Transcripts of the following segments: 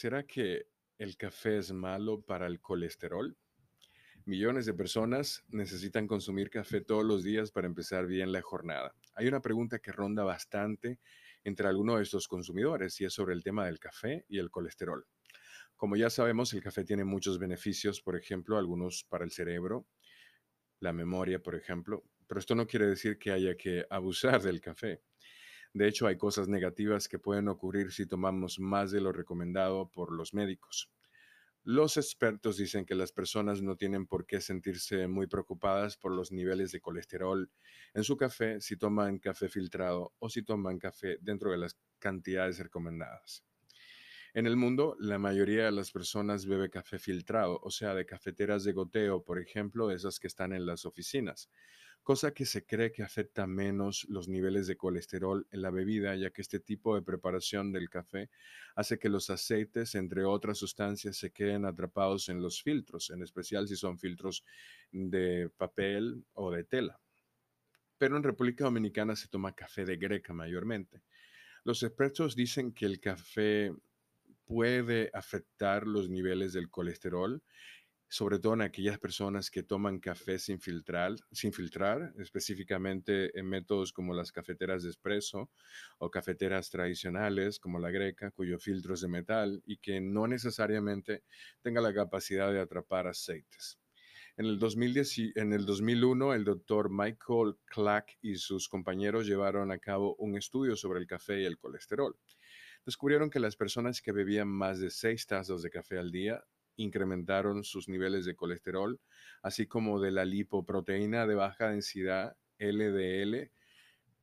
¿Será que el café es malo para el colesterol? Millones de personas necesitan consumir café todos los días para empezar bien la jornada. Hay una pregunta que ronda bastante entre algunos de estos consumidores y es sobre el tema del café y el colesterol. Como ya sabemos, el café tiene muchos beneficios, por ejemplo, algunos para el cerebro, la memoria, por ejemplo, pero esto no quiere decir que haya que abusar del café. De hecho, hay cosas negativas que pueden ocurrir si tomamos más de lo recomendado por los médicos. Los expertos dicen que las personas no tienen por qué sentirse muy preocupadas por los niveles de colesterol en su café si toman café filtrado o si toman café dentro de las cantidades recomendadas. En el mundo, la mayoría de las personas bebe café filtrado, o sea, de cafeteras de goteo, por ejemplo, esas que están en las oficinas cosa que se cree que afecta menos los niveles de colesterol en la bebida, ya que este tipo de preparación del café hace que los aceites, entre otras sustancias, se queden atrapados en los filtros, en especial si son filtros de papel o de tela. Pero en República Dominicana se toma café de greca mayormente. Los expertos dicen que el café puede afectar los niveles del colesterol sobre todo en aquellas personas que toman café sin filtrar, sin filtrar, específicamente en métodos como las cafeteras de espresso o cafeteras tradicionales como la greca, cuyo filtro es de metal y que no necesariamente tenga la capacidad de atrapar aceites. En el, 2010, en el 2001, el doctor Michael Clack y sus compañeros llevaron a cabo un estudio sobre el café y el colesterol. Descubrieron que las personas que bebían más de seis tazas de café al día incrementaron sus niveles de colesterol, así como de la lipoproteína de baja densidad, LDL,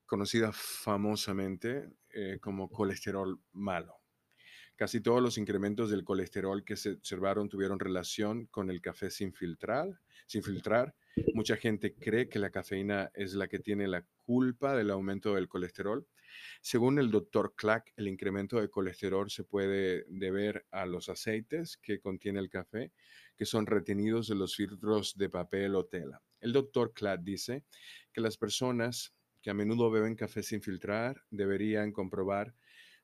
conocida famosamente eh, como colesterol malo. Casi todos los incrementos del colesterol que se observaron tuvieron relación con el café sin filtrar, sin filtrar. Mucha gente cree que la cafeína es la que tiene la culpa del aumento del colesterol. Según el doctor Clack, el incremento de colesterol se puede deber a los aceites que contiene el café, que son retenidos de los filtros de papel o tela. El doctor Clack dice que las personas que a menudo beben café sin filtrar deberían comprobar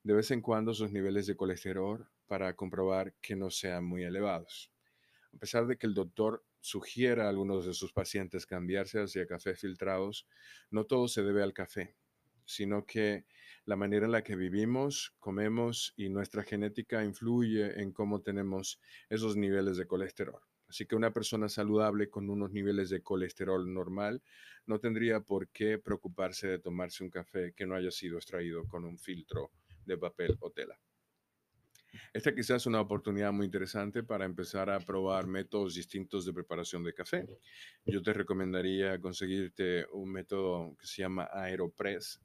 de vez en cuando sus niveles de colesterol para comprobar que no sean muy elevados. A pesar de que el doctor sugiera a algunos de sus pacientes cambiarse hacia cafés filtrados, no todo se debe al café, sino que la manera en la que vivimos, comemos y nuestra genética influye en cómo tenemos esos niveles de colesterol. Así que una persona saludable con unos niveles de colesterol normal no tendría por qué preocuparse de tomarse un café que no haya sido extraído con un filtro de papel o tela. Esta quizás es una oportunidad muy interesante para empezar a probar métodos distintos de preparación de café. Yo te recomendaría conseguirte un método que se llama Aeropress,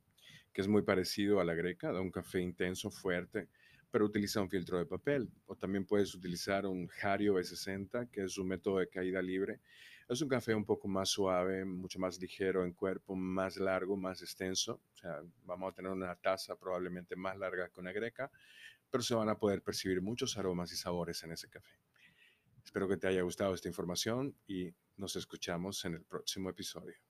que es muy parecido a la greca, da un café intenso, fuerte, pero utiliza un filtro de papel. O también puedes utilizar un Hario B60, que es un método de caída libre. Es un café un poco más suave, mucho más ligero en cuerpo, más largo, más extenso. O sea, vamos a tener una taza probablemente más larga que una greca, pero se van a poder percibir muchos aromas y sabores en ese café. Espero que te haya gustado esta información y nos escuchamos en el próximo episodio.